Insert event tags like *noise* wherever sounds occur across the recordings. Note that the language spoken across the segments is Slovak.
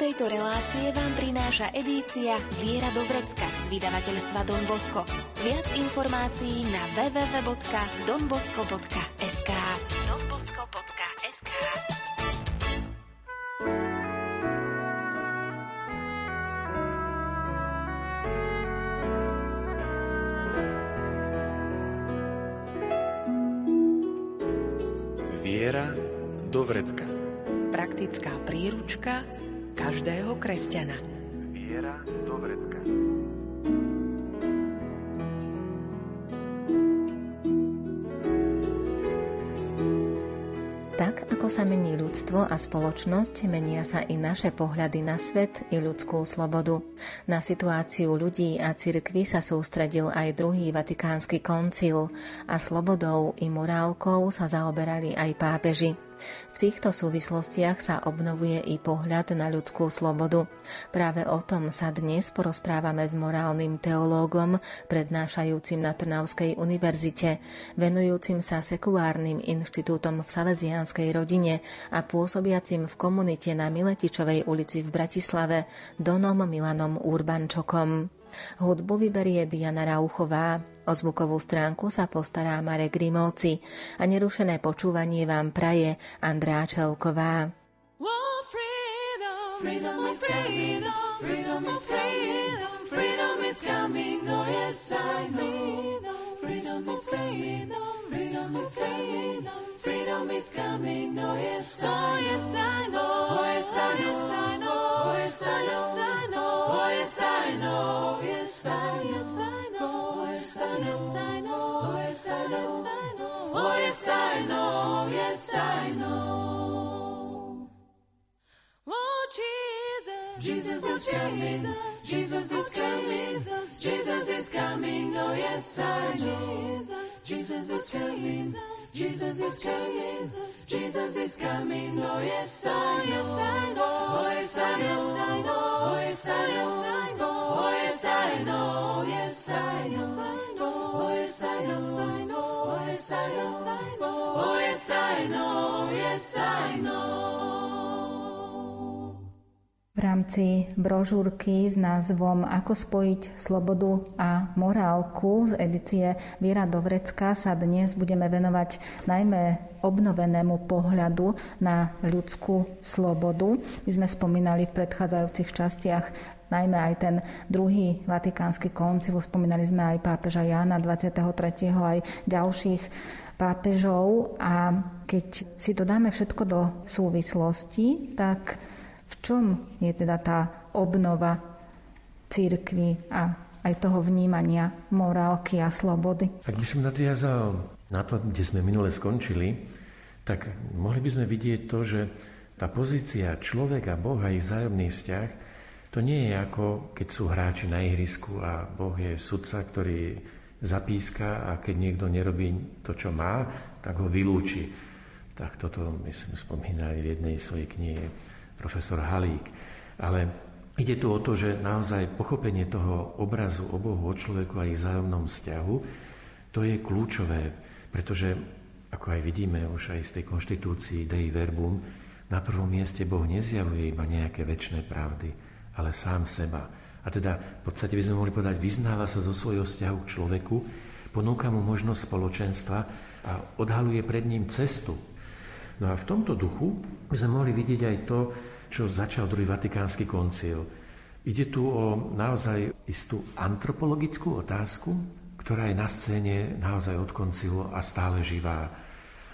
tejto relácie vám prináša edícia Viera do Vrecka z vydavateľstva Don Bosco. Viac informácií na www.donbosco.sk kresťana. Viera do vrecka. Tak ako sa mení ľudstvo a spoločnosť, menia sa i naše pohľady na svet i ľudskú slobodu. Na situáciu ľudí a cirkvy sa sústredil aj druhý vatikánsky koncil a slobodou i morálkou sa zaoberali aj pápeži. V týchto súvislostiach sa obnovuje i pohľad na ľudskú slobodu. Práve o tom sa dnes porozprávame s morálnym teológom, prednášajúcim na Trnavskej univerzite, venujúcim sa sekulárnym inštitútom v Salesianskej rodine a pôsobiacim v komunite na Miletičovej ulici v Bratislave Donom Milanom Urbančokom. Hudbu vyberie Diana Rauchová, o zvukovú stránku sa postará Marek Grimovci a nerušené počúvanie vám praje Andrá Čelková. Freedom is freedom, freedom is freedom, freedom is coming, oh yes I know. Freedom freedom, freedom freedom, freedom coming, oh yes, oh I know, oh yes I know, oh yes I know, oh yes I know, oh yes I know, yes I yes I know, yes I know. Oh Jesus, Jesus is coming, Jesus is coming, Jesus is coming, oh yes I know. Jesus is coming, Jesus is coming, Jesus is coming, oh yes I know, oh yes I know, oh yes I know, oh yes I know, yes I know, oh yes I know, oh yes I. V rámci brožúrky s názvom Ako spojiť slobodu a morálku z edície Viera Dovrecka sa dnes budeme venovať najmä obnovenému pohľadu na ľudskú slobodu. My sme spomínali v predchádzajúcich častiach najmä aj ten druhý vatikánsky koncil, spomínali sme aj pápeža Jána 23. aj ďalších pápežov a keď si to dáme všetko do súvislosti, tak v čom je teda tá obnova církvy a aj toho vnímania morálky a slobody? Ak by som nadviazal na to, kde sme minule skončili, tak mohli by sme vidieť to, že tá pozícia človeka, Boha i vzájomný vzťah, to nie je ako keď sú hráči na ihrisku a Boh je sudca, ktorý zapíska a keď niekto nerobí to, čo má, tak ho vylúči. Tak toto, myslím, spomínali v jednej svojej knihe profesor Halík. Ale ide tu o to, že naozaj pochopenie toho obrazu o Bohu, o človeku a ich vzájomnom vzťahu, to je kľúčové, pretože, ako aj vidíme už aj z tej konštitúcii Dei Verbum, na prvom mieste Boh nezjavuje iba nejaké väčšie pravdy, ale sám seba. A teda v podstate by sme mohli povedať, vyznáva sa zo svojho vzťahu k človeku, ponúka mu možnosť spoločenstva a odhaluje pred ním cestu. No a v tomto duchu by sme mohli vidieť aj to, čo začal druhý vatikánsky koncil. Ide tu o naozaj istú antropologickú otázku, ktorá je na scéne naozaj od koncilu a stále živá.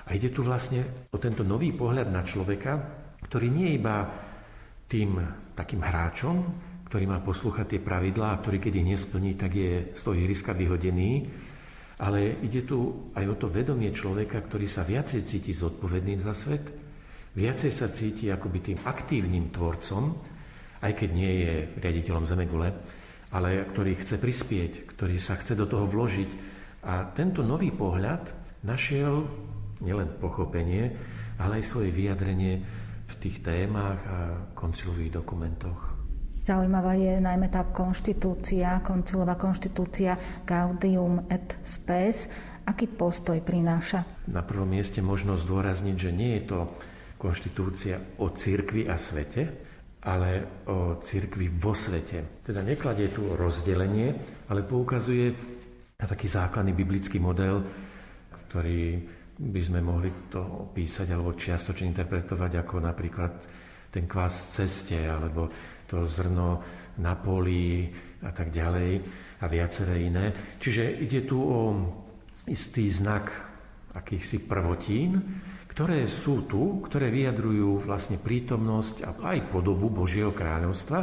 A ide tu vlastne o tento nový pohľad na človeka, ktorý nie iba tým takým hráčom, ktorý má poslúchať tie pravidlá a ktorý keď ich nesplní, tak je z toho ihriska vyhodený, ale ide tu aj o to vedomie človeka, ktorý sa viacej cíti zodpovedný za svet, viacej sa cíti akoby tým aktívnym tvorcom, aj keď nie je riaditeľom Zemegule, ale ktorý chce prispieť, ktorý sa chce do toho vložiť. A tento nový pohľad našiel nielen pochopenie, ale aj svoje vyjadrenie tých témach a koncilových dokumentoch. Zaujímavá je najmä tá konštitúcia, koncilová konštitúcia Gaudium et Spes. Aký postoj prináša? Na prvom mieste možno zdôrazniť, že nie je to konštitúcia o cirkvi a svete, ale o cirkvi vo svete. Teda nekladie tu rozdelenie, ale poukazuje na taký základný biblický model, ktorý by sme mohli to opísať alebo čiastočne interpretovať ako napríklad ten kvás v ceste alebo to zrno na poli a tak ďalej a viaceré iné. Čiže ide tu o istý znak akýchsi prvotín, ktoré sú tu, ktoré vyjadrujú vlastne prítomnosť a aj podobu Božieho kráľovstva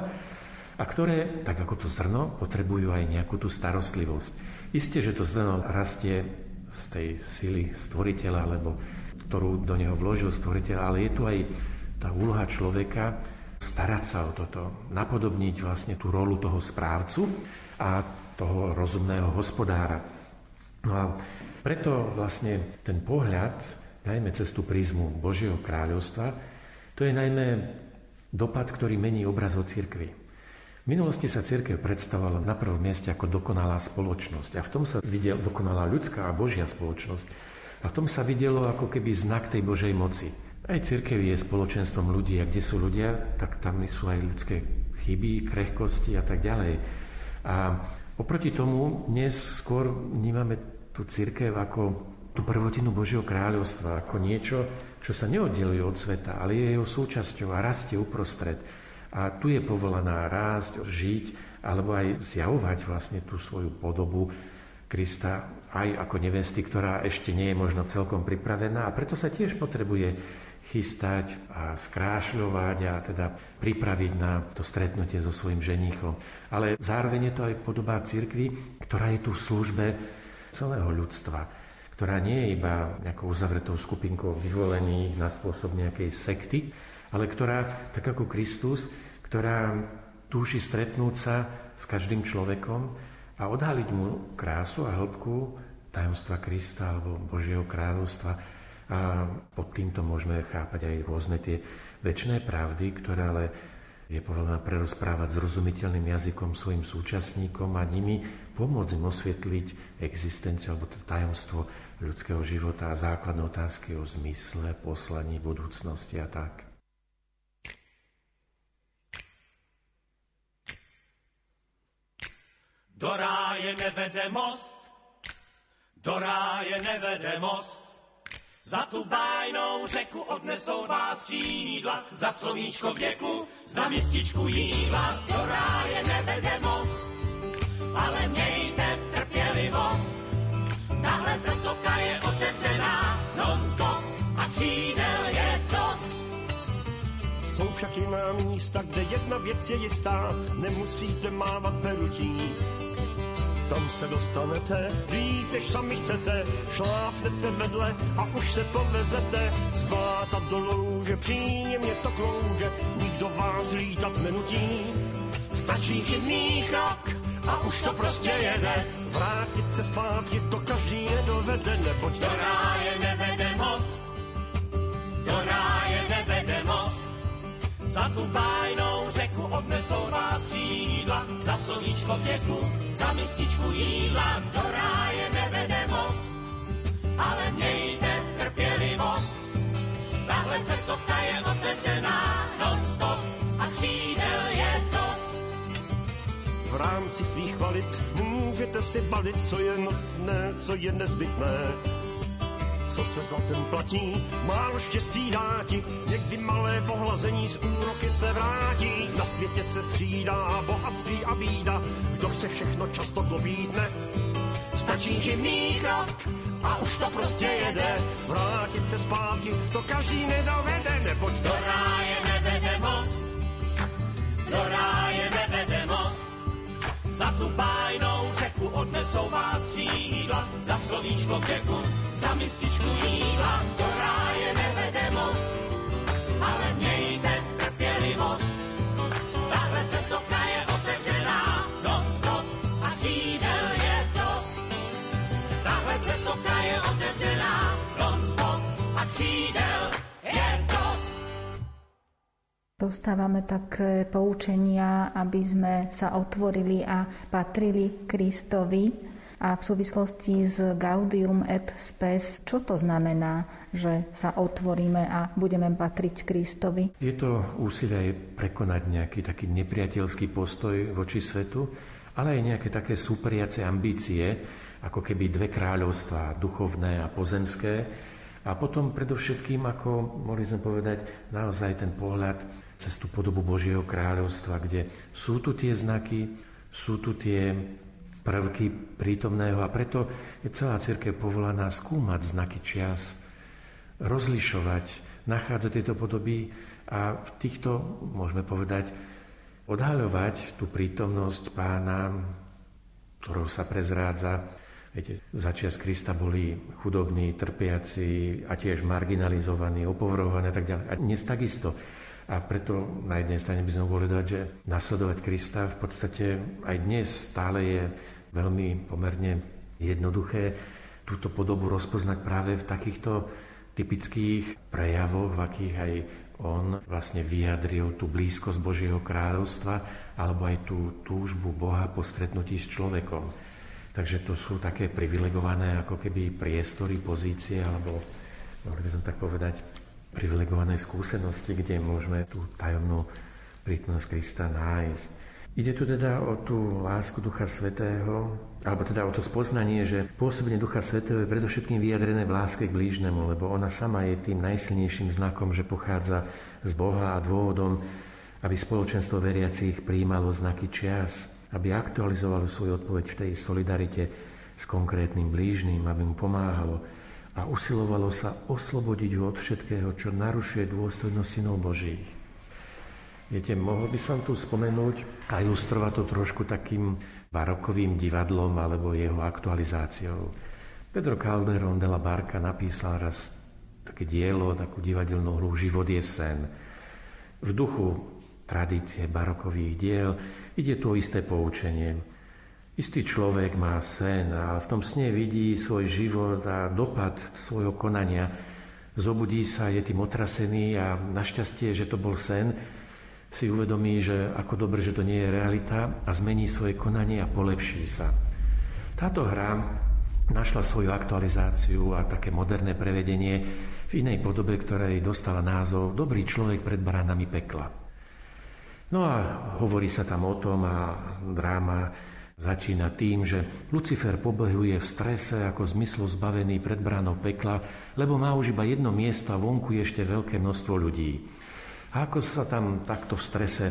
a ktoré, tak ako to zrno, potrebujú aj nejakú tú starostlivosť. Isté, že to zrno rastie z tej sily stvoriteľa, alebo ktorú do neho vložil stvoriteľ, ale je tu aj tá úloha človeka starať sa o toto, napodobniť vlastne tú rolu toho správcu a toho rozumného hospodára. No a preto vlastne ten pohľad najmä cez tú prízmu Božieho kráľovstva, to je najmä dopad, ktorý mení obraz o cirkvi. V minulosti sa cirkev predstavovala na prvom mieste ako dokonalá spoločnosť a v tom sa videla dokonalá ľudská a Božia spoločnosť a v tom sa videlo ako keby znak tej Božej moci. Aj cirkev je spoločenstvom ľudí a kde sú ľudia, tak tam sú aj ľudské chyby, krehkosti a tak ďalej. A oproti tomu dnes skôr vnímame tú cirkev ako tú prvotinu Božieho kráľovstva ako niečo, čo sa neoddeluje od sveta, ale je jeho súčasťou a rastie uprostred. A tu je povolaná rásť, žiť, alebo aj zjavovať vlastne tú svoju podobu Krista aj ako nevesty, ktorá ešte nie je možno celkom pripravená a preto sa tiež potrebuje chystať a skrášľovať a teda pripraviť na to stretnutie so svojim ženíchom. Ale zároveň je to aj podoba cirkvi, ktorá je tu v službe celého ľudstva ktorá nie je iba nejakou uzavretou skupinkou vyvolených na spôsob nejakej sekty, ale ktorá, tak ako Kristus, ktorá túži stretnúť sa s každým človekom a odhaliť mu krásu a hĺbku tajomstva Krista alebo Božieho kráľovstva. A pod týmto môžeme chápať aj rôzne tie väčšie pravdy, ktoré ale je povedané prerozprávať zrozumiteľným jazykom svojim súčasníkom a nimi pomôcť im osvietliť existenciu alebo to tajomstvo ľudského života a základné otázky o zmysle, poslaní, budúcnosti a tak. Do ráje nevede most, do ráje nevede most. Za tu bájnou řeku odnesou vás čídla, za slovíčko věku, za mističku jídla. Do ráje nevede most, ale mějte trpělivost Tahle cestovka je otevřená non-stop a křídel je dost. Jsou však jiná místa, kde jedna věc je jistá, nemusíte mávat perutí. Tam se dostanete víc, než sami chcete, šlápnete vedle a už se povezete. Z bláta do louže, příjemně to klouže, nikdo vás lítat nenutí. Stačí chybný krok, a už to prostě jede. Vrátit se zpátky to každý nedovede, neboť do ráje nevede most, do ráje nevede most. Za tu bájnou řeku odnesou vás křídla, slovíčko věku, za mističku jídla. Do ráje nevede most, ale mějte trpělivost. Tahle cestovka je otevřená non-stop a křídel je v rámci svých kvalit můžete si balit, co je nutné, co je nezbytné. Co se zlatem platí, málo štěstí dá ti, někdy malé pohlazení z úroky se vrátí. Na světě se střídá bohatství a bída, kdo chce všechno často dobídne. Stačí chybný krok a už to prostě jede. Vrátit se zpátky, to každý nedovede, neboť do ráje nevede most. Do ráje nevede most. Za tu bájnou dostávame také poučenia, aby sme sa otvorili a patrili Kristovi. A v súvislosti s Gaudium et Spes, čo to znamená, že sa otvoríme a budeme patriť Kristovi? Je to úsilie prekonať nejaký taký nepriateľský postoj voči svetu, ale aj nejaké také súperiace ambície, ako keby dve kráľovstvá, duchovné a pozemské. A potom predovšetkým, ako mohli sme povedať, naozaj ten pohľad cez tú podobu Božieho kráľovstva, kde sú tu tie znaky, sú tu tie prvky prítomného a preto je celá církev povolaná skúmať znaky čias, rozlišovať, nachádzať tieto podoby a v týchto, môžeme povedať, odhaľovať tú prítomnosť pána, ktorou sa prezrádza. Viete, začias Krista boli chudobní, trpiaci a tiež marginalizovaní, opovrhovaní a tak ďalej. A dnes takisto. A preto na jednej strane by sme mohli dať, že nasledovať Krista v podstate aj dnes stále je veľmi pomerne jednoduché túto podobu rozpoznať práve v takýchto typických prejavoch, v akých aj on vlastne vyjadril tú blízkosť Božieho kráľovstva alebo aj tú túžbu Boha po stretnutí s človekom. Takže to sú také privilegované ako keby priestory, pozície alebo mohli by som tak povedať privilegované skúsenosti, kde môžeme tú tajomnú prítomnosť Krista nájsť. Ide tu teda o tú lásku Ducha Svetého, alebo teda o to spoznanie, že pôsobenie Ducha Svetého je predovšetkým vyjadrené v láske k blížnemu, lebo ona sama je tým najsilnejším znakom, že pochádza z Boha a dôvodom, aby spoločenstvo veriacich príjmalo znaky čias, aby aktualizovalo svoju odpoveď v tej solidarite s konkrétnym blížnym, aby mu pomáhalo a usilovalo sa oslobodiť ho od všetkého, čo narušuje dôstojnosť synov Božích. Viete, mohol by som tu spomenúť a ilustrovať to trošku takým barokovým divadlom alebo jeho aktualizáciou. Pedro Calderón de la Barca napísal raz také dielo, takú divadelnú hru Život je sen. V duchu tradície barokových diel ide tu o isté poučenie. Istý človek má sen a v tom sne vidí svoj život a dopad svojho konania. Zobudí sa, je tým otrasený a našťastie, že to bol sen, si uvedomí, že ako dobre, že to nie je realita a zmení svoje konanie a polepší sa. Táto hra našla svoju aktualizáciu a také moderné prevedenie v inej podobe, ktorej dostala názov Dobrý človek pred baránami pekla. No a hovorí sa tam o tom a dráma začína tým, že Lucifer pobehuje v strese ako zmyslo zbavený pred bránou pekla, lebo má už iba jedno miesto a vonku je ešte veľké množstvo ľudí. A ako sa tam takto v strese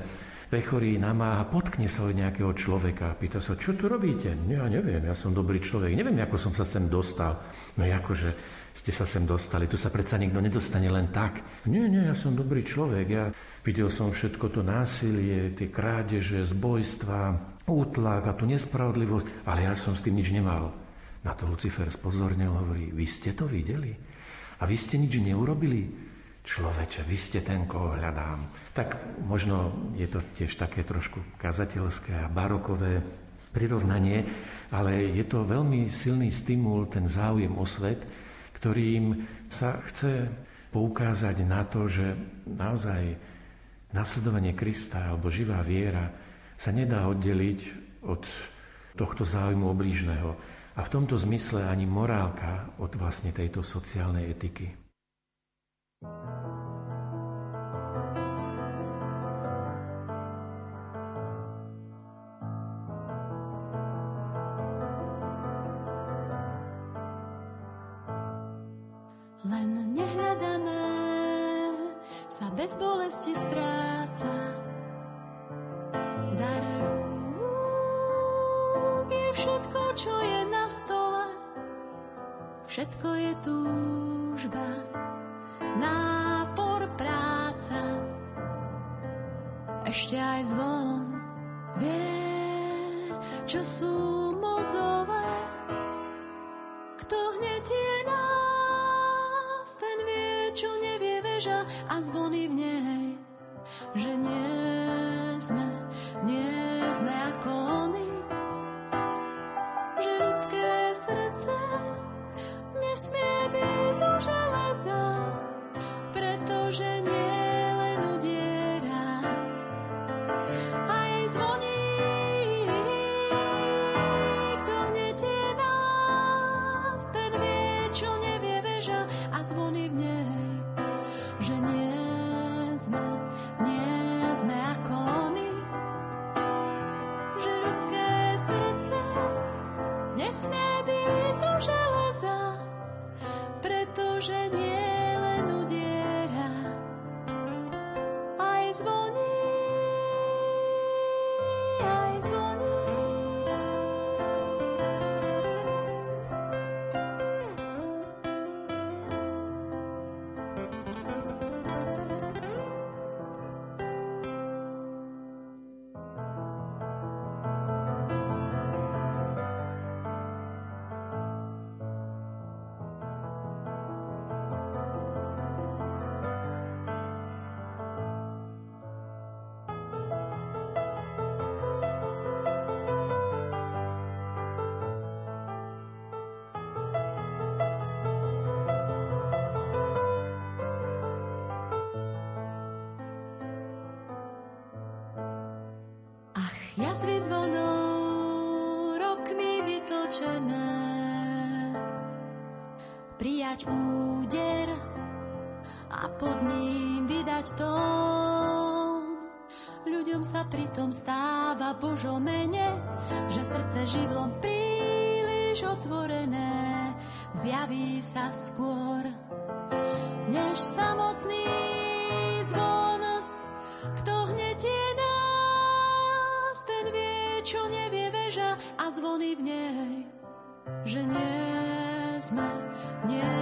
pechorí namáha, potkne sa od nejakého človeka. Pýta sa, čo tu robíte? Ja neviem, ja som dobrý človek. Neviem, ako som sa sem dostal. No akože ste sa sem dostali, tu sa predsa nikto nedostane len tak. Nie, nie, ja som dobrý človek. Ja videl som všetko to násilie, tie krádeže, zbojstva, útlak a tú nespravodlivosť, ale ja som s tým nič nemal. Na to Lucifer spozornil, hovorí, vy ste to videli? A vy ste nič neurobili? človeče, vy ste ten, koho hľadám. Tak možno je to tiež také trošku kazateľské a barokové prirovnanie, ale je to veľmi silný stimul, ten záujem o svet, ktorým sa chce poukázať na to, že naozaj nasledovanie Krista alebo živá viera sa nedá oddeliť od tohto záujmu oblížneho. A v tomto zmysle ani morálka od vlastne tejto sociálnej etiky. Len że nie. Jazvy zvonou rokmi vytlčené. Prijať úder a pod ním vydať tón. Ľuďom sa pritom stáva Božo Že srdce živlom príliš otvorené Zjaví sa skôr že nie sme, nie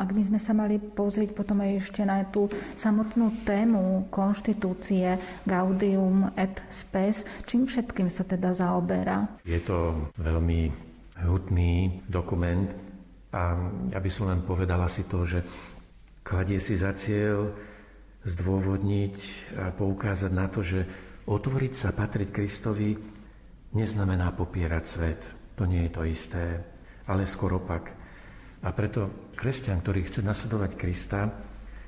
Ak by sme sa mali pozrieť potom aj ešte na tú samotnú tému konštitúcie Gaudium et Spes, čím všetkým sa teda zaoberá? Je to veľmi hutný dokument a ja by som len povedala si to, že kladie si za cieľ zdôvodniť a poukázať na to, že otvoriť sa, patriť Kristovi neznamená popierať svet. To nie je to isté, ale skoro opak. A preto kresťan, ktorý chce nasledovať Krista,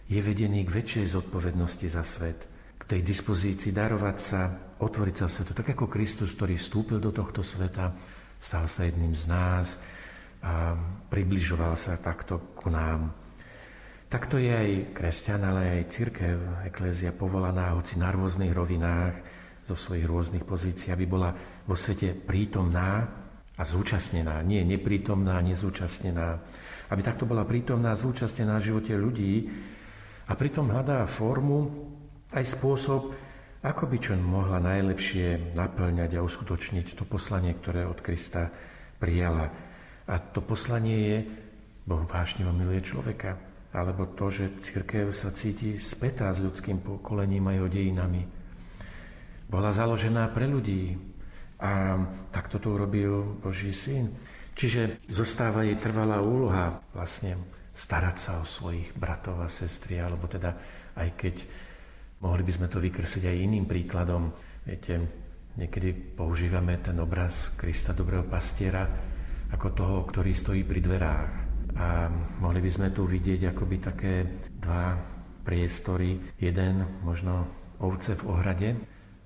je vedený k väčšej zodpovednosti za svet, k tej dispozícii darovať sa, otvoriť sa svetu. Tak ako Kristus, ktorý vstúpil do tohto sveta, stal sa jedným z nás a približoval sa takto ku nám. Takto je aj kresťan, ale aj církev, eklézia povolaná, hoci na rôznych rovinách, zo svojich rôznych pozícií, aby bola vo svete prítomná a zúčastnená. Nie neprítomná, nezúčastnená aby takto bola prítomná zúčastnená v živote ľudí a pritom hľadá formu aj spôsob, ako by čo mohla najlepšie naplňať a uskutočniť to poslanie, ktoré od Krista prijala. A to poslanie je, Boh vášnivo miluje človeka, alebo to, že církev sa cíti spätá s ľudským pokolením a jeho dejinami. Bola založená pre ľudí a takto to urobil Boží syn. Čiže zostáva jej trvalá úloha vlastne starať sa o svojich bratov a sestry, alebo teda aj keď mohli by sme to vykresliť aj iným príkladom. Viete, niekedy používame ten obraz Krista dobrého pastiera ako toho, ktorý stojí pri dverách. A mohli by sme tu vidieť akoby také dva priestory. Jeden možno ovce v ohrade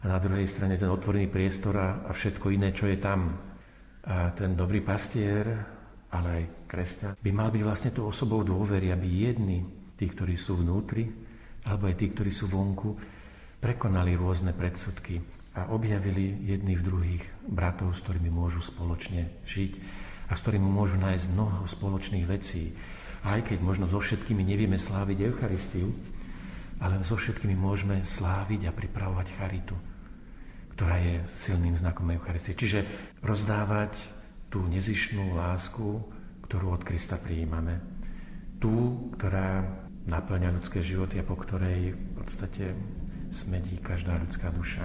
a na druhej strane ten otvorený priestor a, všetko iné, čo je tam. A ten dobrý pastier, ale aj kresťan, by mal byť vlastne tú osobou dôvery, aby jedni, tí, ktorí sú vnútri, alebo aj tí, ktorí sú vonku, prekonali rôzne predsudky a objavili jedni v druhých bratov, s ktorými môžu spoločne žiť a s ktorými môžu nájsť mnoho spoločných vecí. A aj keď možno so všetkými nevieme sláviť Eucharistiu, ale so všetkými môžeme sláviť a pripravovať charitu, ktorá je silným znakom Eucharistie. Čiže rozdávať tú nezišnú lásku, ktorú od Krista prijímame. Tú, ktorá naplňa ľudské životy a po ktorej v podstate smedí každá ľudská duša.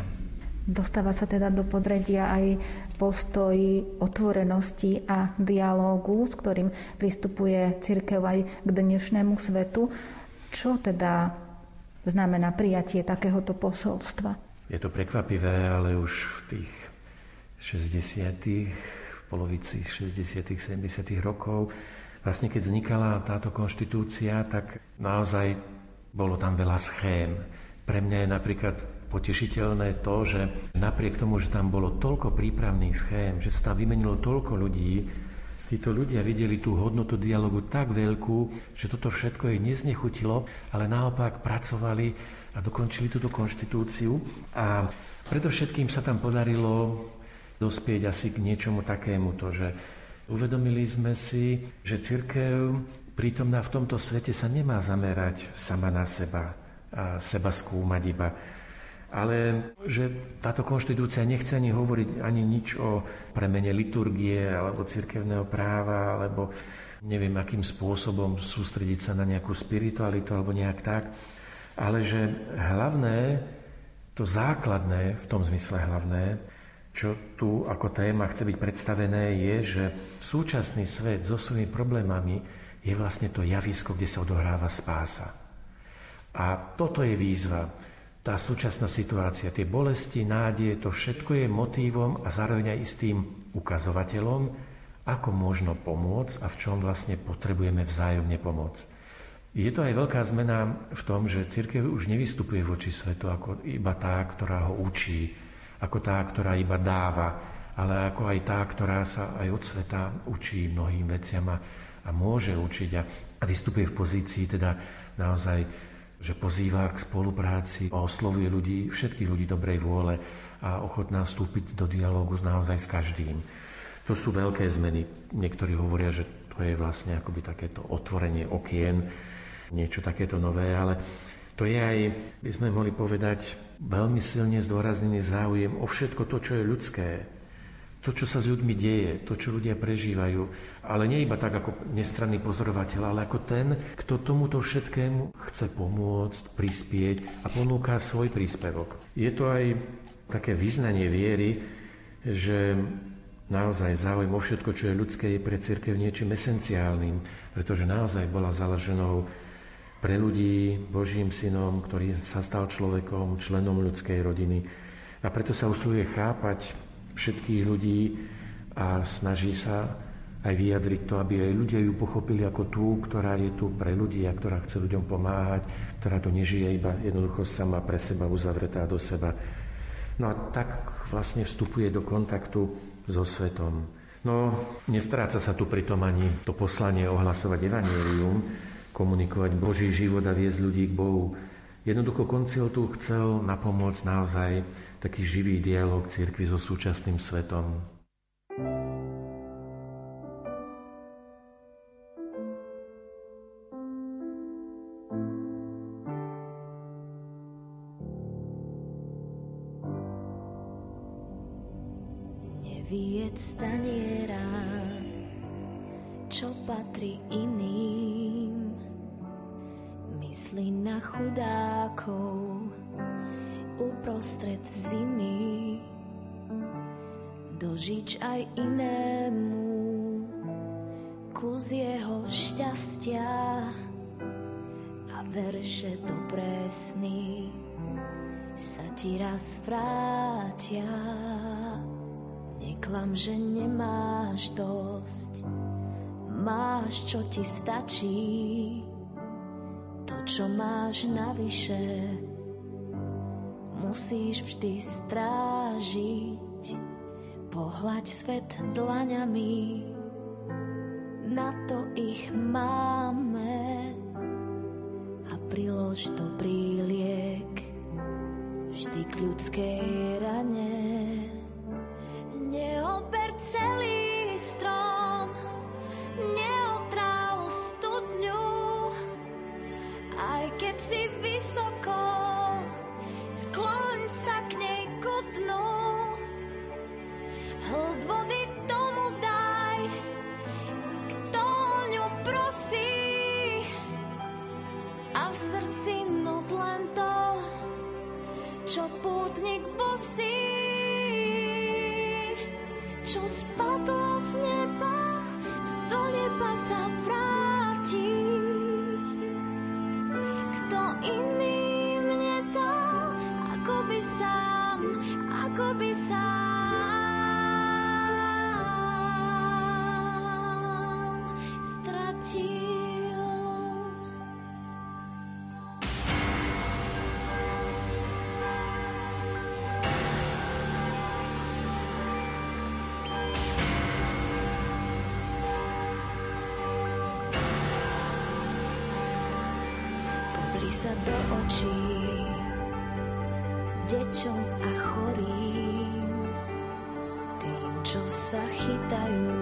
Dostáva sa teda do podredia aj postoj otvorenosti a dialógu, s ktorým pristupuje církev aj k dnešnému svetu. Čo teda znamená prijatie takéhoto posolstva? Je to prekvapivé, ale už v tých 60 v polovici 60 70 rokov, vlastne keď vznikala táto konštitúcia, tak naozaj bolo tam veľa schém. Pre mňa je napríklad potešiteľné to, že napriek tomu, že tam bolo toľko prípravných schém, že sa tam vymenilo toľko ľudí, títo ľudia videli tú hodnotu dialogu tak veľkú, že toto všetko ich neznechutilo, ale naopak pracovali a dokončili túto konštitúciu. A predovšetkým sa tam podarilo dospieť asi k niečomu takému, to, že uvedomili sme si, že církev prítomná v tomto svete sa nemá zamerať sama na seba a seba skúmať iba, ale že táto konštitúcia nechce ani hovoriť ani nič o premene liturgie alebo cirkevného práva, alebo neviem akým spôsobom sústrediť sa na nejakú spiritualitu alebo nejak tak, ale že hlavné, to základné, v tom zmysle hlavné, čo tu ako téma chce byť predstavené, je, že súčasný svet so svojimi problémami je vlastne to javisko, kde sa odohráva spása. A toto je výzva tá súčasná situácia, tie bolesti, nádeje, to všetko je motívom a zároveň aj istým ukazovateľom, ako možno pomôcť a v čom vlastne potrebujeme vzájomne pomôcť. Je to aj veľká zmena v tom, že církev už nevystupuje voči svetu ako iba tá, ktorá ho učí, ako tá, ktorá iba dáva, ale ako aj tá, ktorá sa aj od sveta učí mnohým veciam a, a môže učiť a, a vystupuje v pozícii teda naozaj že pozýva k spolupráci a oslovuje ľudí, všetkých ľudí dobrej vôle a ochotná vstúpiť do dialógu naozaj s každým. To sú veľké zmeny. Niektorí hovoria, že to je vlastne akoby takéto otvorenie okien, niečo takéto nové, ale to je aj, by sme mohli povedať, veľmi silne zdôraznený záujem o všetko to, čo je ľudské, to, čo sa s ľuďmi deje, to, čo ľudia prežívajú, ale nie iba tak ako nestranný pozorovateľ, ale ako ten, kto tomuto všetkému chce pomôcť, prispieť a ponúka svoj príspevok. Je to aj také vyznanie viery, že naozaj záujem o všetko, čo je ľudské, je pre církev niečím esenciálnym, pretože naozaj bola založenou pre ľudí, Božím synom, ktorý sa stal človekom, členom ľudskej rodiny. A preto sa usiluje chápať všetkých ľudí a snaží sa aj vyjadriť to, aby aj ľudia ju pochopili ako tú, ktorá je tu pre ľudí a ktorá chce ľuďom pomáhať, ktorá to nežije iba jednoducho sama pre seba uzavretá do seba. No a tak vlastne vstupuje do kontaktu so svetom. No, nestráca sa tu pritom ani to poslanie ohlasovať evanílium, komunikovať Boží život a viesť ľudí k Bohu. Jednoducho koncil tu chcel napomôcť naozaj taký živý dialog církvy so súčasným svetom. Neviec taniera, čo patrí iným, myslí na chudákov, uprostred zimy dožič aj inému kus jeho šťastia a verše dobré sny sa ti raz vrátia. Neklam, že nemáš dosť, máš, čo ti stačí, to, čo máš navyše, musíš vždy strážiť. Pohľaď svet dlaňami, na to ich máme a prilož dobrý liek vždy k ľudskej rane. Neober celý strom, neotráv srdci noc len to, čo pútnik bosí, čo spadlo z neba, sa do očí deťom a chorým, tým, čo sa chytajú,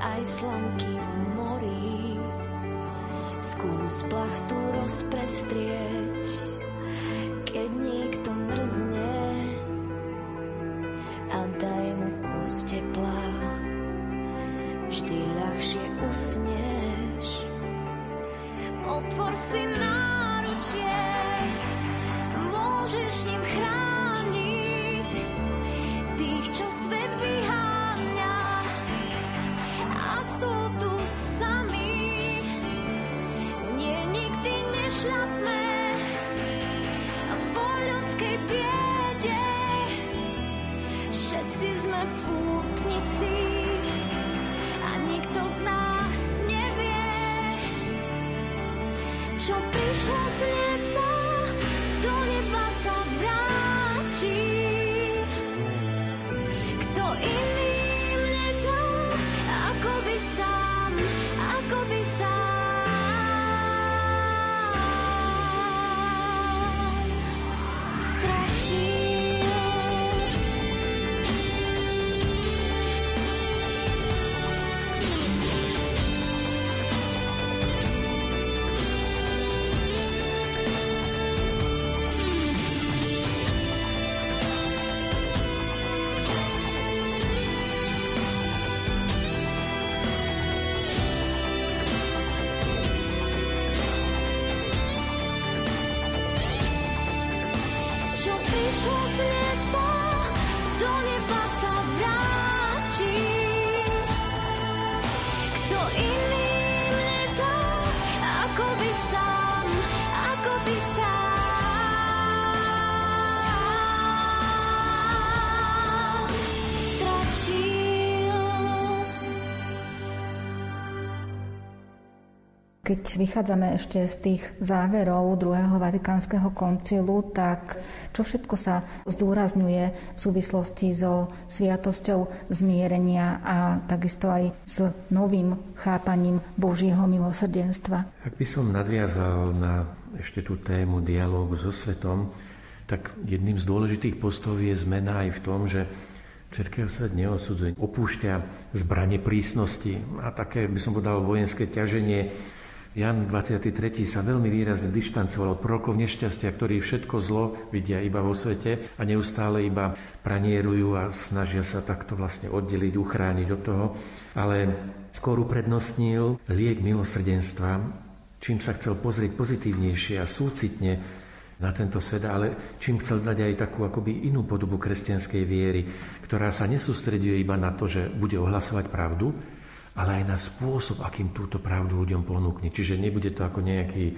aj slamky v mori. Skús plachtu rozprestrieť, Keď vychádzame ešte z tých záverov druhého Vatikánskeho koncilu, tak čo všetko sa zdôrazňuje v súvislosti so sviatosťou zmierenia a takisto aj s novým chápaním Božieho milosrdenstva? Ak by som nadviazal na ešte tú tému dialógu so svetom, tak jedným z dôležitých postov je zmena aj v tom, že Čerkev svet neosudzuje, opúšťa zbranie prísnosti a také, by som povedal, vojenské ťaženie. Jan 23. sa veľmi výrazne dištancoval od prorokov nešťastia, ktorí všetko zlo vidia iba vo svete a neustále iba pranierujú a snažia sa takto vlastne oddeliť, uchrániť od toho. Ale skôr uprednostnil liek milosrdenstva, čím sa chcel pozrieť pozitívnejšie a súcitne na tento svet, ale čím chcel dať aj takú akoby inú podobu kresťanskej viery, ktorá sa nesústreduje iba na to, že bude ohlasovať pravdu, ale aj na spôsob, akým túto pravdu ľuďom ponúkne. Čiže nebude to ako nejaký,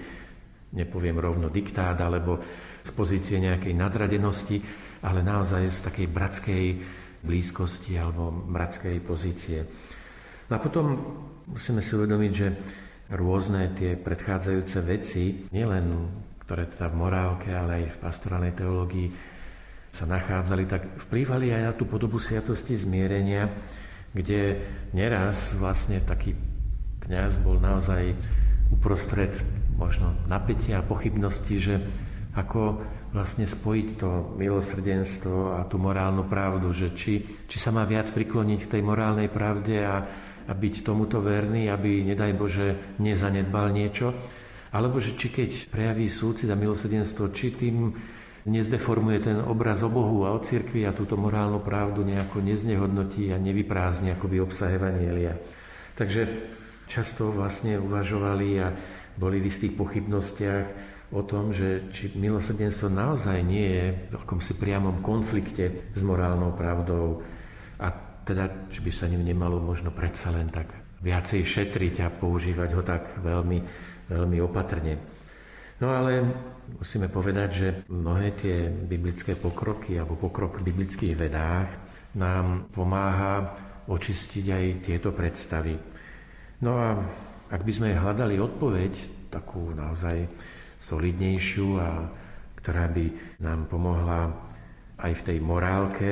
nepoviem rovno, diktát alebo z pozície nejakej nadradenosti, ale naozaj z takej bratskej blízkosti alebo bratskej pozície. No a potom musíme si uvedomiť, že rôzne tie predchádzajúce veci, nielen ktoré teda v morálke, ale aj v pastorálnej teológii sa nachádzali, tak vplývali aj na tú podobu sviatosti zmierenia, kde neraz vlastne taký kňaz bol naozaj uprostred možno napätia a pochybnosti, že ako vlastne spojiť to milosrdenstvo a tú morálnu pravdu, že či, či sa má viac prikloniť k tej morálnej pravde a, a byť tomuto verný, aby, nedaj Bože, nezanedbal niečo, alebo že či keď prejaví súcit a milosrdenstvo, či tým nezdeformuje ten obraz o Bohu a o cirkvi a túto morálnu pravdu nejako neznehodnotí a nevyprázdni akoby obsah Evanielia. Takže často vlastne uvažovali a boli v istých pochybnostiach o tom, že či milosrdenstvo naozaj nie je v akomsi priamom konflikte s morálnou pravdou a teda, či by sa ním nemalo možno predsa len tak viacej šetriť a používať ho tak veľmi veľmi opatrne. No ale musíme povedať, že mnohé tie biblické pokroky alebo pokrok v biblických vedách nám pomáha očistiť aj tieto predstavy. No a ak by sme hľadali odpoveď, takú naozaj solidnejšiu a ktorá by nám pomohla aj v tej morálke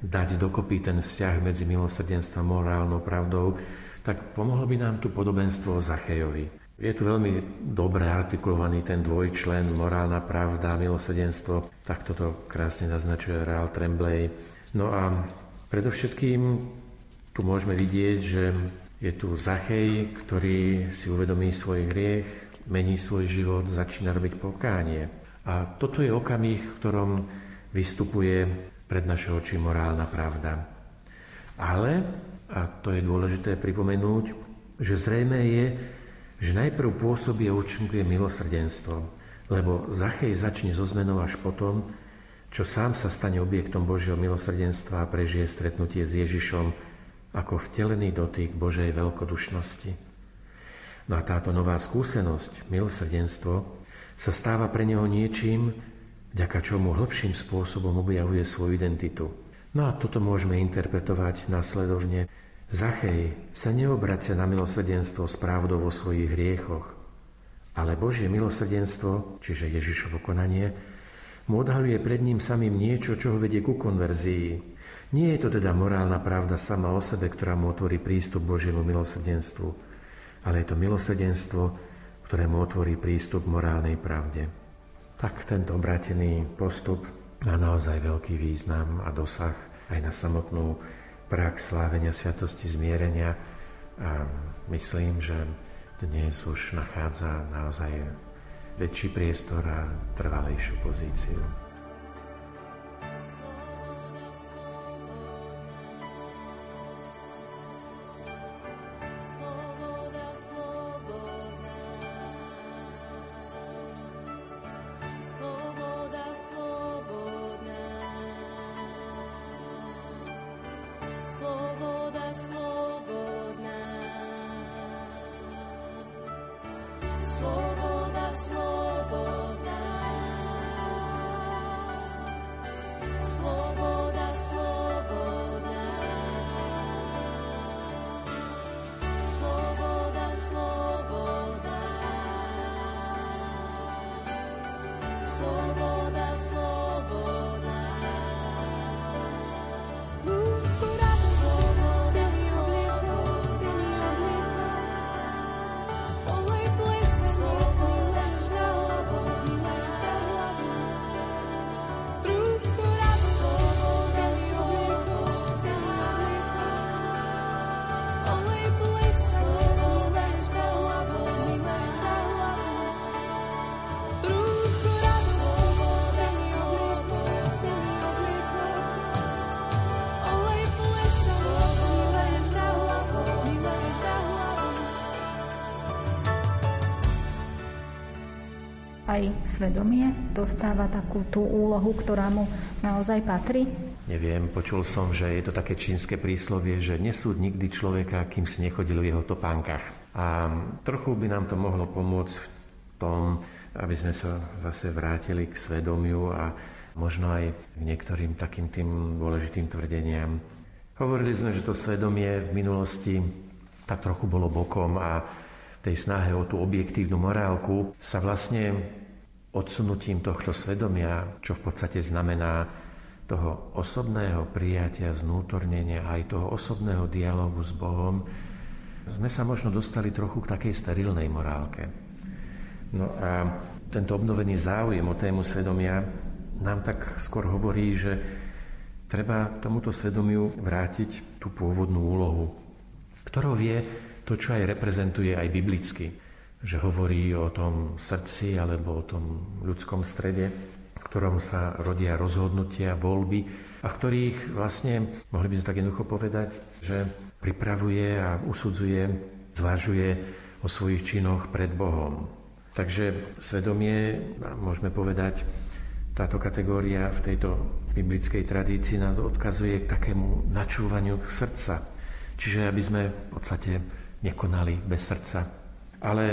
dať dokopy ten vzťah medzi milosrdenstvom a morálnou pravdou, tak pomohlo by nám tu podobenstvo o Zachejovi. Je tu veľmi dobre artikulovaný ten dvojčlen, morálna pravda, milosedenstvo. Tak toto krásne naznačuje Real Tremblay. No a predovšetkým tu môžeme vidieť, že je tu Zachej, ktorý si uvedomí svoj hriech, mení svoj život, začína robiť pokánie. A toto je okamih, v ktorom vystupuje pred naše oči morálna pravda. Ale, a to je dôležité pripomenúť, že zrejme je, že najprv pôsobí a účinkuje milosrdenstvo, lebo Zachej začne so zmenou až potom, čo sám sa stane objektom Božieho milosrdenstva a prežije stretnutie s Ježišom ako vtelený dotyk Božej veľkodušnosti. No a táto nová skúsenosť, milosrdenstvo, sa stáva pre neho niečím, vďaka čomu hlbším spôsobom objavuje svoju identitu. No a toto môžeme interpretovať následovne Zachej sa neobracia na milosrdenstvo s pravdou o svojich hriechoch, ale Božie milosrdenstvo, čiže Ježišovo konanie, mu odhaluje pred ním samým niečo, čo ho vedie ku konverzii. Nie je to teda morálna pravda sama o sebe, ktorá mu otvorí prístup Božiemu milosrdenstvu, ale je to milosrdenstvo, ktoré mu otvorí prístup morálnej pravde. Tak tento obratený postup má naozaj veľký význam a dosah aj na samotnú prax slávenia Sviatosti zmierenia a myslím, že dnes už nachádza naozaj väčší priestor a trvalejšiu pozíciu. Aj svedomie dostáva takú tú úlohu, ktorá mu naozaj patrí? Neviem, počul som, že je to také čínske príslovie, že nesúd nikdy človeka, kým si nechodil v jeho topánkach. A trochu by nám to mohlo pomôcť v tom, aby sme sa zase vrátili k svedomiu a možno aj k niektorým takým tým dôležitým tvrdeniam. Hovorili sme, že to svedomie v minulosti tak trochu bolo bokom a tej snahe o tú objektívnu morálku sa vlastne odsunutím tohto svedomia, čo v podstate znamená toho osobného prijatia, znútornenia aj toho osobného dialogu s Bohom, sme sa možno dostali trochu k takej sterilnej morálke. No a tento obnovený záujem o tému svedomia nám tak skôr hovorí, že treba tomuto svedomiu vrátiť tú pôvodnú úlohu, ktorou vie to, čo aj reprezentuje aj biblicky, že hovorí o tom srdci alebo o tom ľudskom strede, v ktorom sa rodia rozhodnutia, voľby a v ktorých vlastne, mohli by sme tak jednoducho povedať, že pripravuje a usudzuje, zvažuje o svojich činoch pred Bohom. Takže svedomie, môžeme povedať, táto kategória v tejto biblickej tradícii nám odkazuje k takému načúvaniu srdca. Čiže aby sme v podstate nekonali bez srdca. Ale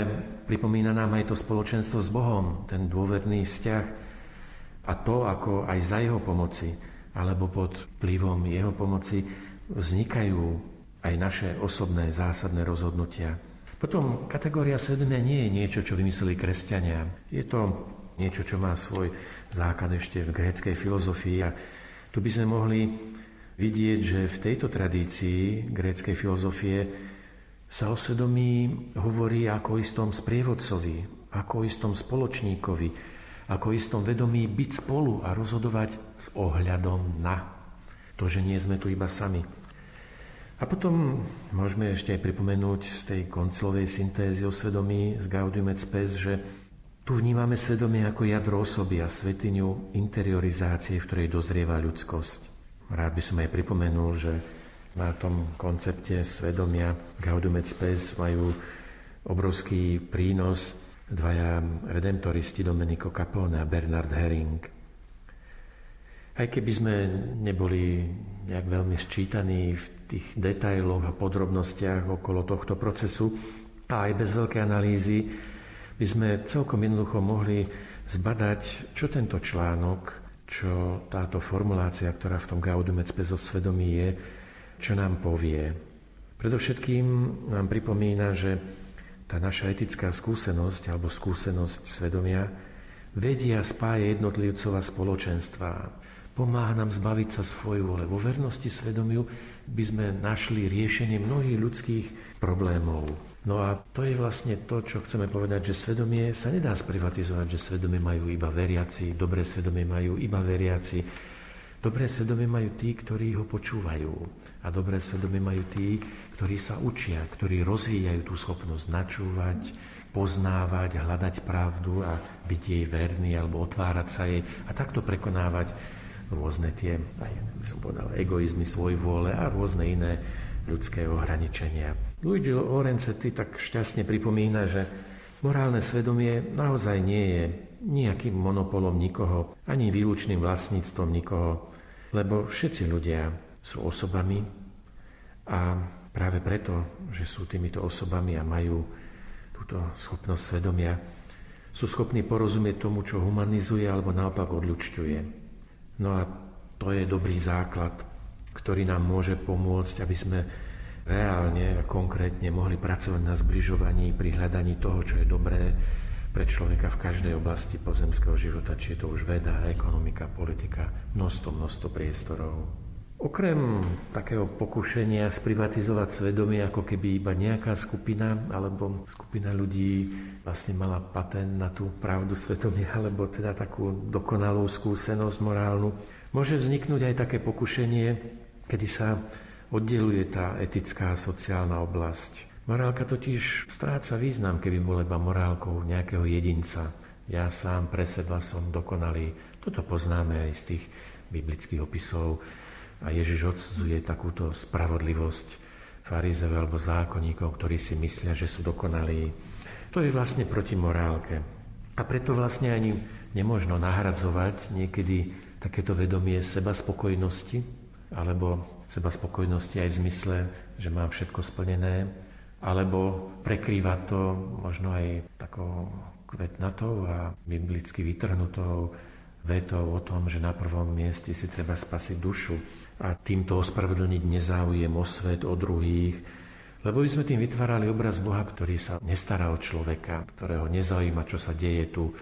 pripomína nám aj to spoločenstvo s Bohom, ten dôverný vzťah a to, ako aj za jeho pomoci alebo pod vplyvom jeho pomoci vznikajú aj naše osobné zásadné rozhodnutia. Potom kategória svedomia nie je niečo, čo vymysleli kresťania. Je to niečo, čo má svoj základ ešte v gréckej filozofii. A tu by sme mohli vidieť, že v tejto tradícii gréckej filozofie sa o svedomí hovorí ako o istom sprievodcovi, ako o istom spoločníkovi, ako o istom vedomí byť spolu a rozhodovať s ohľadom na to, že nie sme tu iba sami. A potom môžeme ešte aj pripomenúť z tej koncilovej syntézy o svedomí z Gaudium et Spes, že tu vnímame svedomie ako jadro osoby a svetiňu interiorizácie, v ktorej dozrieva ľudskosť. Rád by som aj pripomenul, že na tom koncepte svedomia Gaudium et Spes majú obrovský prínos dvaja redemptoristi Domenico Capone a Bernard Herring. Aj keby sme neboli nejak veľmi sčítaní v tých detailoch a podrobnostiach okolo tohto procesu a aj bez veľkej analýzy, by sme celkom jednoducho mohli zbadať, čo tento článok, čo táto formulácia, ktorá v tom Gaudium et Spes svedomí je, čo nám povie. Predovšetkým nám pripomína, že tá naša etická skúsenosť alebo skúsenosť svedomia vedia spáje jednotlivcov a spoločenstva. Pomáha nám zbaviť sa svojej vole. Vo vernosti svedomiu by sme našli riešenie mnohých ľudských problémov. No a to je vlastne to, čo chceme povedať, že svedomie sa nedá sprivatizovať, že svedomie majú iba veriaci, dobré svedomie majú iba veriaci. Dobré svedomie majú tí, ktorí ho počúvajú. A dobré svedomie majú tí, ktorí sa učia, ktorí rozvíjajú tú schopnosť načúvať, poznávať, hľadať pravdu a byť jej verný alebo otvárať sa jej a takto prekonávať rôzne tie, aj by som povedal, egoizmy, svoj vôle a rôzne iné ľudské ohraničenia. Luigi Lorenzetti tak šťastne pripomína, že morálne svedomie naozaj nie je nejakým monopolom nikoho, ani výlučným vlastníctvom nikoho, lebo všetci ľudia sú osobami a práve preto, že sú týmito osobami a majú túto schopnosť svedomia, sú schopní porozumieť tomu, čo humanizuje alebo naopak odľučťuje. No a to je dobrý základ ktorý nám môže pomôcť, aby sme reálne a konkrétne mohli pracovať na zbližovaní, pri hľadaní toho, čo je dobré pre človeka v každej oblasti pozemského života, či je to už veda, ekonomika, politika, množstvo, množstvo priestorov. Okrem takého pokušenia sprivatizovať svedomie, ako keby iba nejaká skupina alebo skupina ľudí vlastne mala patent na tú pravdu svedomia, *laughs* alebo teda takú dokonalú skúsenosť morálnu, môže vzniknúť aj také pokušenie kedy sa oddeluje tá etická a sociálna oblasť. Morálka totiž stráca význam, keby bola iba morálkou nejakého jedinca. Ja sám pre seba som dokonalý. Toto poznáme aj z tých biblických opisov. A Ježiš odsudzuje takúto spravodlivosť farizeov alebo zákonníkov, ktorí si myslia, že sú dokonalí. To je vlastne proti morálke. A preto vlastne ani nemožno nahradzovať niekedy takéto vedomie seba spokojnosti alebo seba spokojnosti aj v zmysle, že mám všetko splnené, alebo prekrýva to možno aj takou kvetnatou a biblicky vytrhnutou vetou o tom, že na prvom mieste si treba spasiť dušu a týmto ospravedlniť nezáujem o svet, o druhých, Lebo by sme tým vytvárali obraz Boha, ktorý sa nestará o človeka, ktorého nezaujíma, čo sa deje tu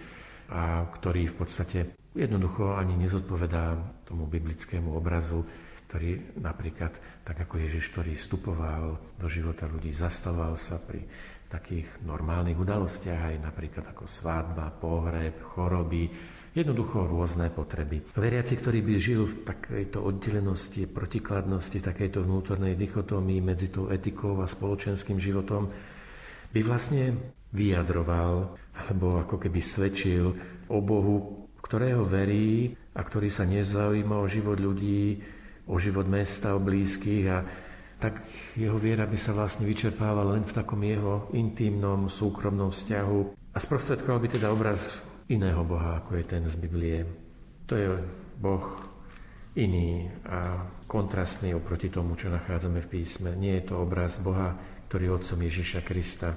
a ktorý v podstate jednoducho ani nezodpovedá tomu biblickému obrazu, ktorý napríklad, tak ako Ježiš, ktorý vstupoval do života ľudí, zastavoval sa pri takých normálnych udalostiach, aj napríklad ako svádba, pohreb, choroby, Jednoducho rôzne potreby. Veriaci, ktorý by žil v takejto oddelenosti, protikladnosti, takejto vnútornej dichotómii medzi tou etikou a spoločenským životom, by vlastne vyjadroval, alebo ako keby svedčil o Bohu, ktorého verí a ktorý sa nezaujíma o život ľudí, o život mesta, o blízkych a tak jeho viera by sa vlastne vyčerpávala len v takom jeho intimnom, súkromnom vzťahu a sprostredkoval by teda obraz iného Boha, ako je ten z Biblie. To je Boh iný a kontrastný oproti tomu, čo nachádzame v písme. Nie je to obraz Boha, ktorý je Otcom Ježiša Krista,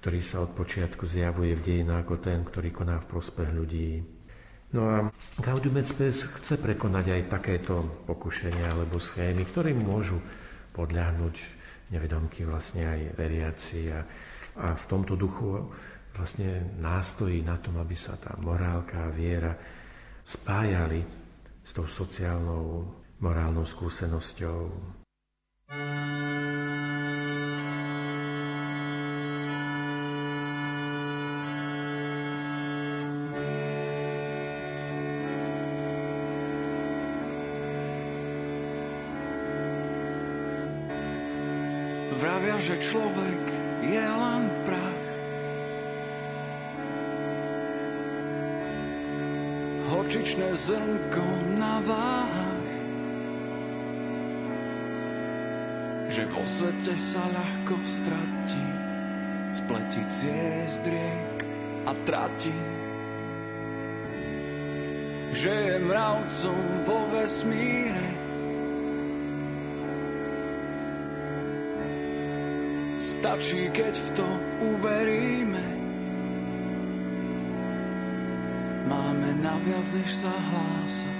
ktorý sa od počiatku zjavuje v dejinách ako ten, ktorý koná v prospech ľudí. No a Gaudium et Spes chce prekonať aj takéto pokušenia alebo schémy, ktorým môžu podľahnuť nevedomky vlastne aj veriaci a, a v tomto duchu vlastne nástojí na tom, aby sa tá morálka a viera spájali s tou sociálnou, morálnou skúsenosťou. Že človek je len prach horčičné zrnko na váhach. Že vo svete sa ľahko stratí, spletí ciest riek a trati. Že je mravcom vo vesmíre, Stačí, keď v to uveríme. Máme naviac, než sa hlása.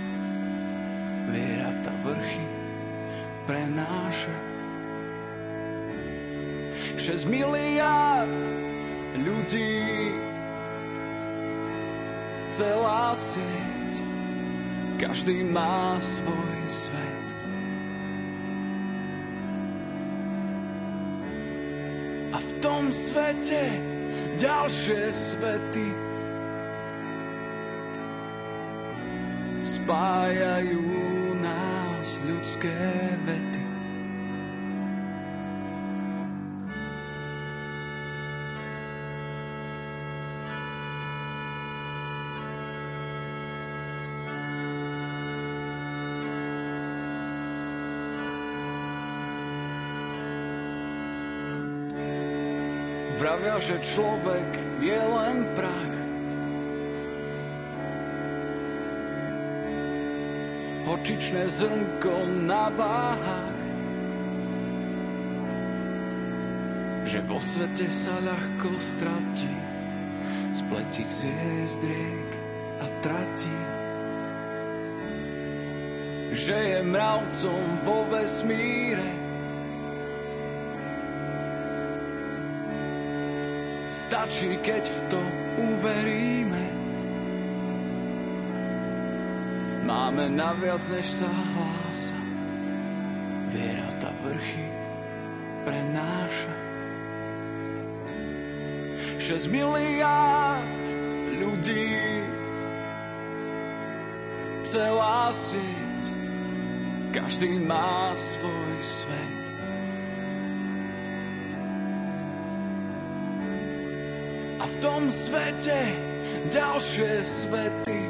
Viera tá vrchy prenáša. 6 miliard ľudí celá sieť každý má svoj svet. Tom svete ďalšie svety spájajú nás ľudské vety. Vravia, že človek je len prach horčičné zrnko na váhach. Že vo svete sa ľahko stratí, spletí ciest riek a tratí. Že je mravcom vo vesmíre, Stačí, keď v to uveríme. Máme naviac, než sa hlása. Viera tá vrchy prenáša. 6 miliárd ľudí celá sieť každý má svoj svet. Tom svete ďalšie svety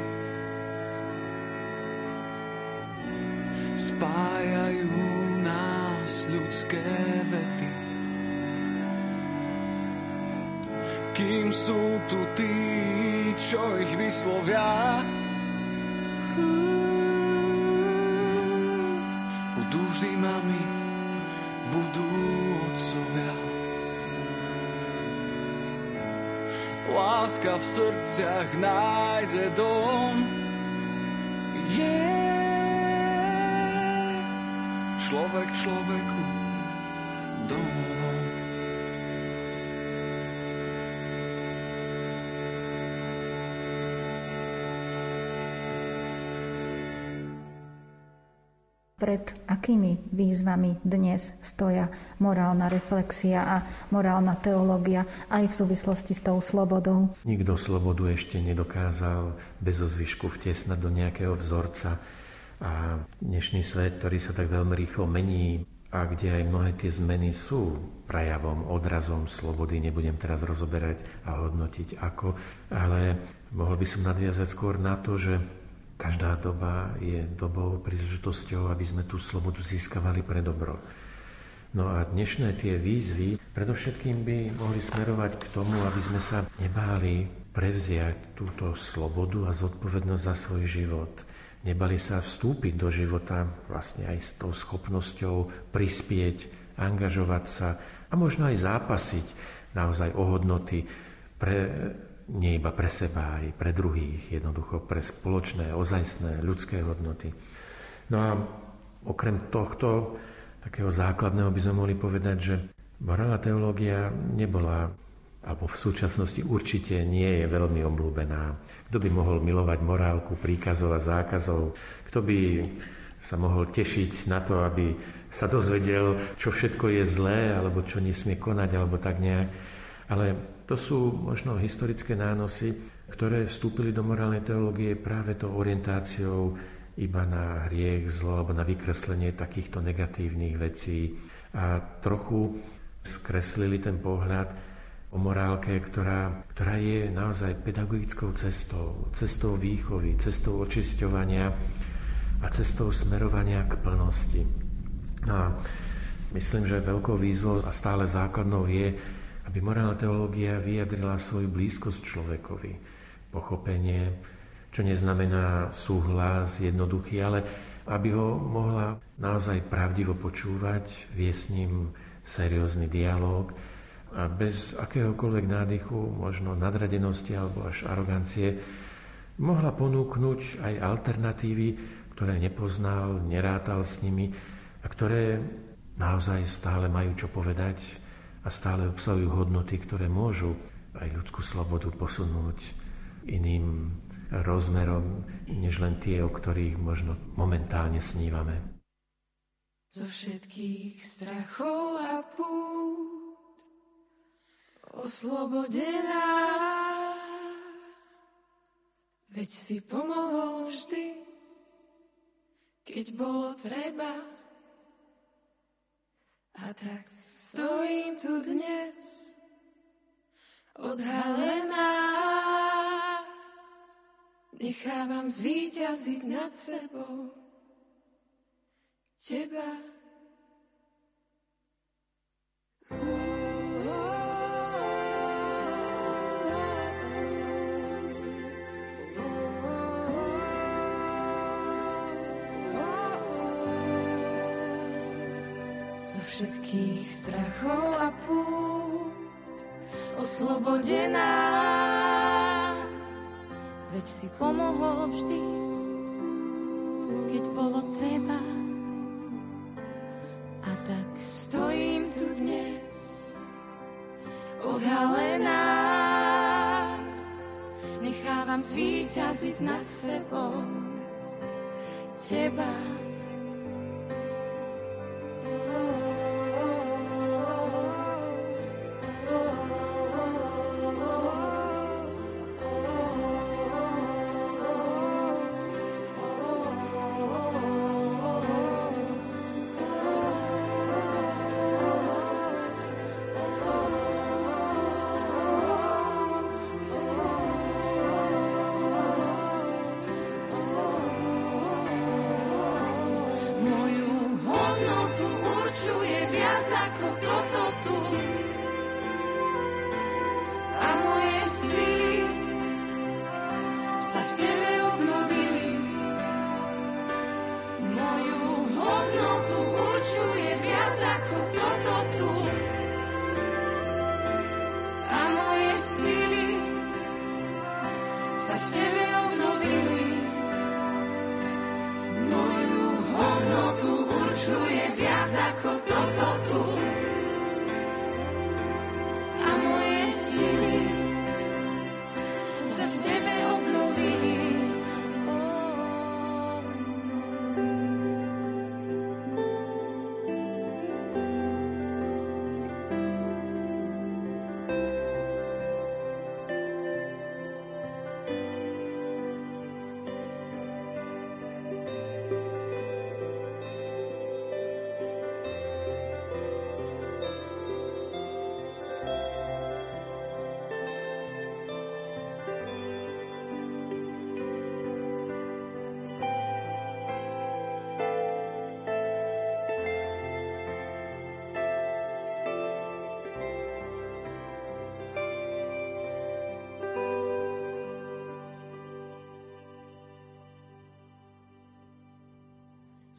spájajú nás ľudské vety. Kým sú tu tí, čo ich vyslovia, budú vždy mami, budú otcovia. Láska v srdciach nájde dom, yeah človek človeku Pred akými výzvami dnes stoja morálna reflexia a morálna teológia aj v súvislosti s tou slobodou? Nikto slobodu ešte nedokázal bez ozvyšku vtesnať do nejakého vzorca. A dnešný svet, ktorý sa tak veľmi rýchlo mení a kde aj mnohé tie zmeny sú prejavom, odrazom slobody, nebudem teraz rozoberať a hodnotiť ako, ale mohol by som nadviazať skôr na to, že Každá doba je dobou, príležitosťou, aby sme tú slobodu získavali pre dobro. No a dnešné tie výzvy predovšetkým by mohli smerovať k tomu, aby sme sa nebáli prevziať túto slobodu a zodpovednosť za svoj život. Nebali sa vstúpiť do života vlastne aj s tou schopnosťou prispieť, angažovať sa a možno aj zápasiť naozaj o hodnoty pre nie iba pre seba, aj pre druhých, jednoducho pre spoločné, ozajstné ľudské hodnoty. No a okrem tohto takého základného by sme mohli povedať, že morálna teológia nebola, alebo v súčasnosti určite nie je veľmi obľúbená. Kto by mohol milovať morálku, príkazov a zákazov? Kto by sa mohol tešiť na to, aby sa dozvedel, čo všetko je zlé, alebo čo nesmie konať, alebo tak nejak. Ale to sú možno historické nánosy, ktoré vstúpili do morálnej teológie práve tou orientáciou iba na hriech, zlo alebo na vykreslenie takýchto negatívnych vecí a trochu skreslili ten pohľad o morálke, ktorá, ktorá je naozaj pedagogickou cestou, cestou výchovy, cestou očisťovania a cestou smerovania k plnosti. No a myslím, že veľkou výzvou a stále základnou je aby morálna teológia vyjadrila svoju blízkosť človekovi, pochopenie, čo neznamená súhlas jednoduchý, ale aby ho mohla naozaj pravdivo počúvať, viesť s ním seriózny dialog a bez akéhokoľvek nádychu, možno nadradenosti alebo až arogancie, mohla ponúknuť aj alternatívy, ktoré nepoznal, nerátal s nimi a ktoré naozaj stále majú čo povedať a stále obsahujú hodnoty, ktoré môžu aj ľudskú slobodu posunúť iným rozmerom, než len tie, o ktorých možno momentálne snívame. Zo všetkých strachov a pút oslobodená, veď si pomohol vždy, keď bolo treba. A tak Stojím tu dnes odhalená, nechávam zvíťaziť nad sebou teba. Všetkých strachov a pút oslobodená. Veď si pomohol vždy, keď bolo treba. A tak stojím tu dnes, odhalená. Nechávam zvíťaziť nad sebou teba.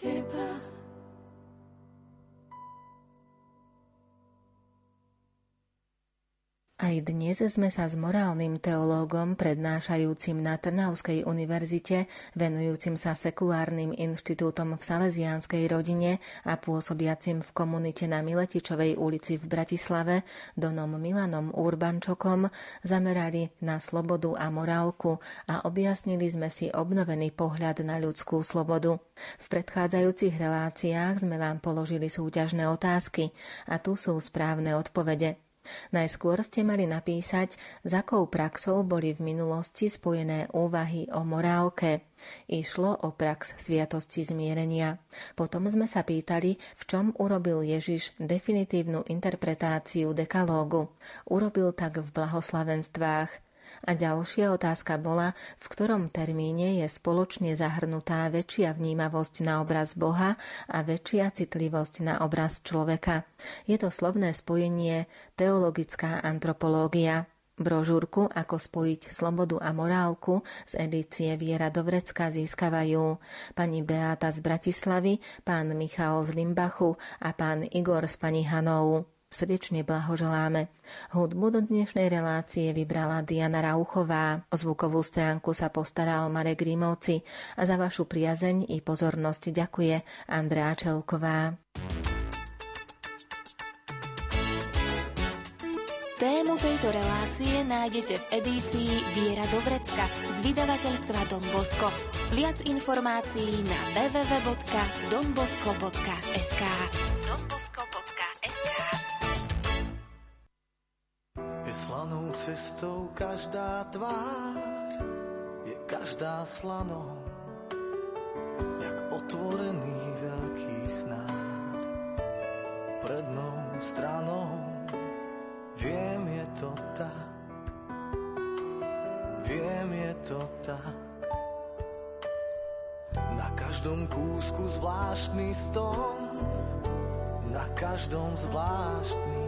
teba. Aj dnes sme sa s morálnym teológom prednášajúcim na Trnavskej univerzite, venujúcim sa sekulárnym inštitútom v salesianskej rodine a pôsobiacim v komunite na Miletičovej ulici v Bratislave, Donom Milanom Urbančokom, zamerali na slobodu a morálku a objasnili sme si obnovený pohľad na ľudskú slobodu. V predchádzajúcich reláciách sme vám položili súťažné otázky a tu sú správne odpovede. Najskôr ste mali napísať, s akou praxou boli v minulosti spojené úvahy o morálke. Išlo o prax sviatosti zmierenia. Potom sme sa pýtali, v čom urobil Ježiš definitívnu interpretáciu dekalógu. Urobil tak v blahoslavenstvách. A ďalšia otázka bola, v ktorom termíne je spoločne zahrnutá väčšia vnímavosť na obraz Boha a väčšia citlivosť na obraz človeka. Je to slovné spojenie teologická antropológia. Brožúrku Ako spojiť slobodu a morálku z edície Viera Dovrecka získavajú pani Beáta z Bratislavy, pán Michal z Limbachu a pán Igor z pani Hanou. Srdečne blahoželáme. Hudbu do dnešnej relácie vybrala Diana Rauchová. O zvukovú stránku sa postaral Marek Rímovci a za vašu priazeň i pozornosť ďakuje Andrea Čelková. Tému tejto relácie nájdete v edícii Viera Dobrecka z vydavateľstva Don Bosco. Viac informácií na www.donbosco.sk donbosco.sk cestou každá tvár, je každá slanou, jak otvorený veľký snár. Prednou stranou, viem je to tak, viem je to tak. Na každom kúsku zvláštny stom, na každom zvláštny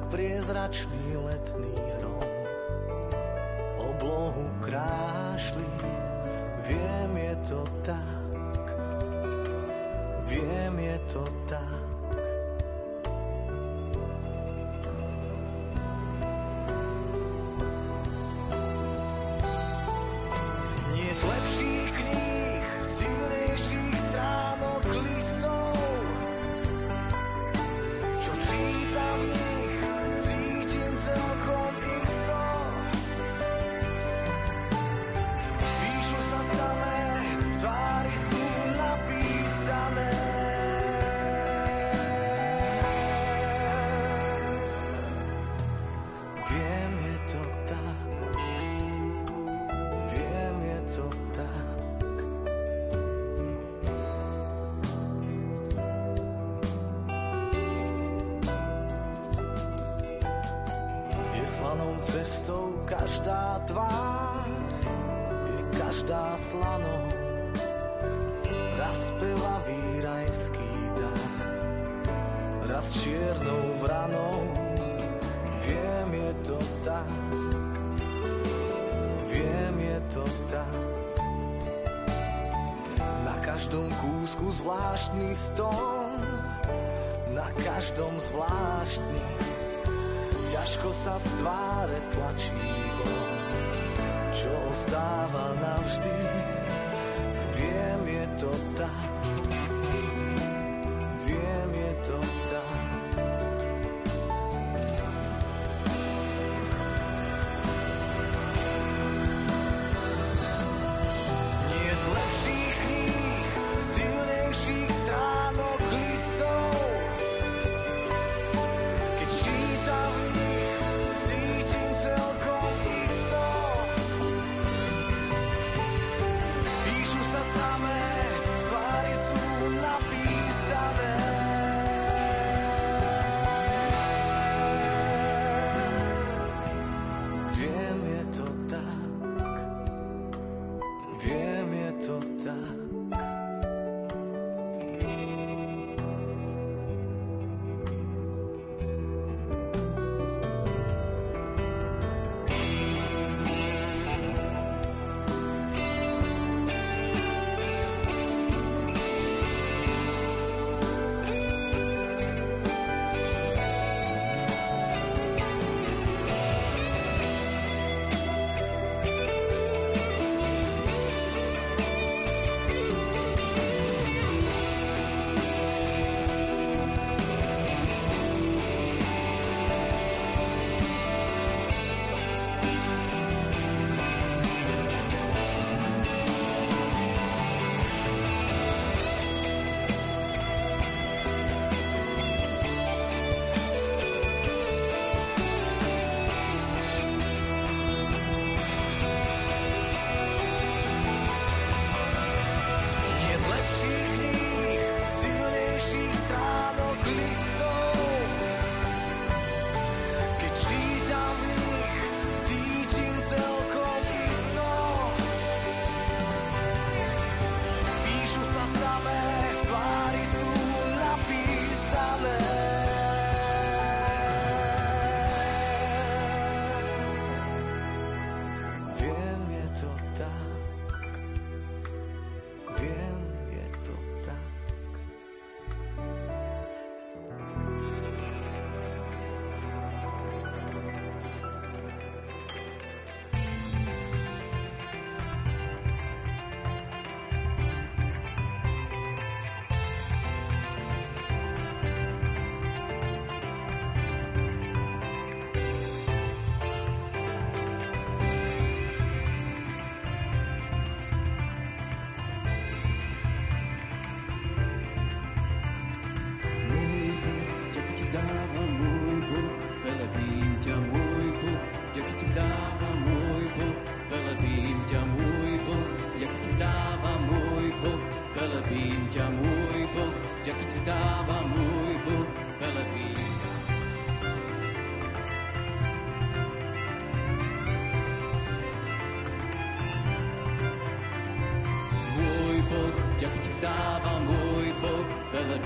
jak priezračný letný hrom. Oblohu krášli, viem je to tak, viem je to tak. slanou cestou každá tvár je každá slanou. Raz pelavý rajský dar raz čiernou vranou. Viem je to tak viem je to tak. Na každom kúsku zvláštny stón na každom zvláštny tvári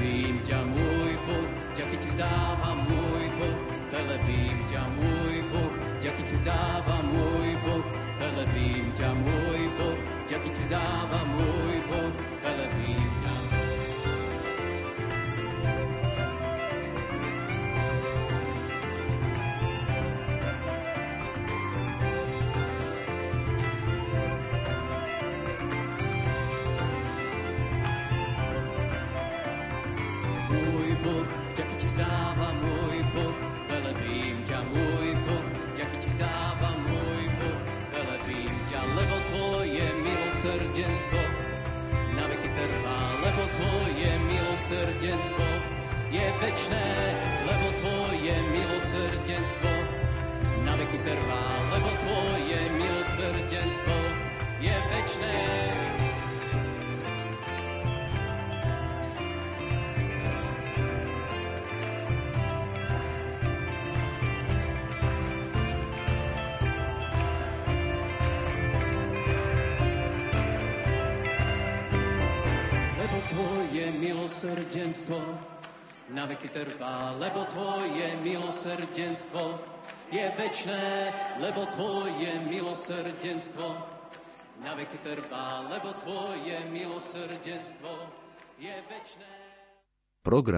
dream job. Milosrdenstvo je večné, lebo tvoje milosrdenstvo na veky trvá, lebo tvoje milosrdenstvo je večné. Milosrdenstvo na veky trvá, lebo tvoje milosrdenstvo je večné, lebo tvoje milosrdenstvo na veky trvá, lebo tvoje milosrdenstvo je večné. Program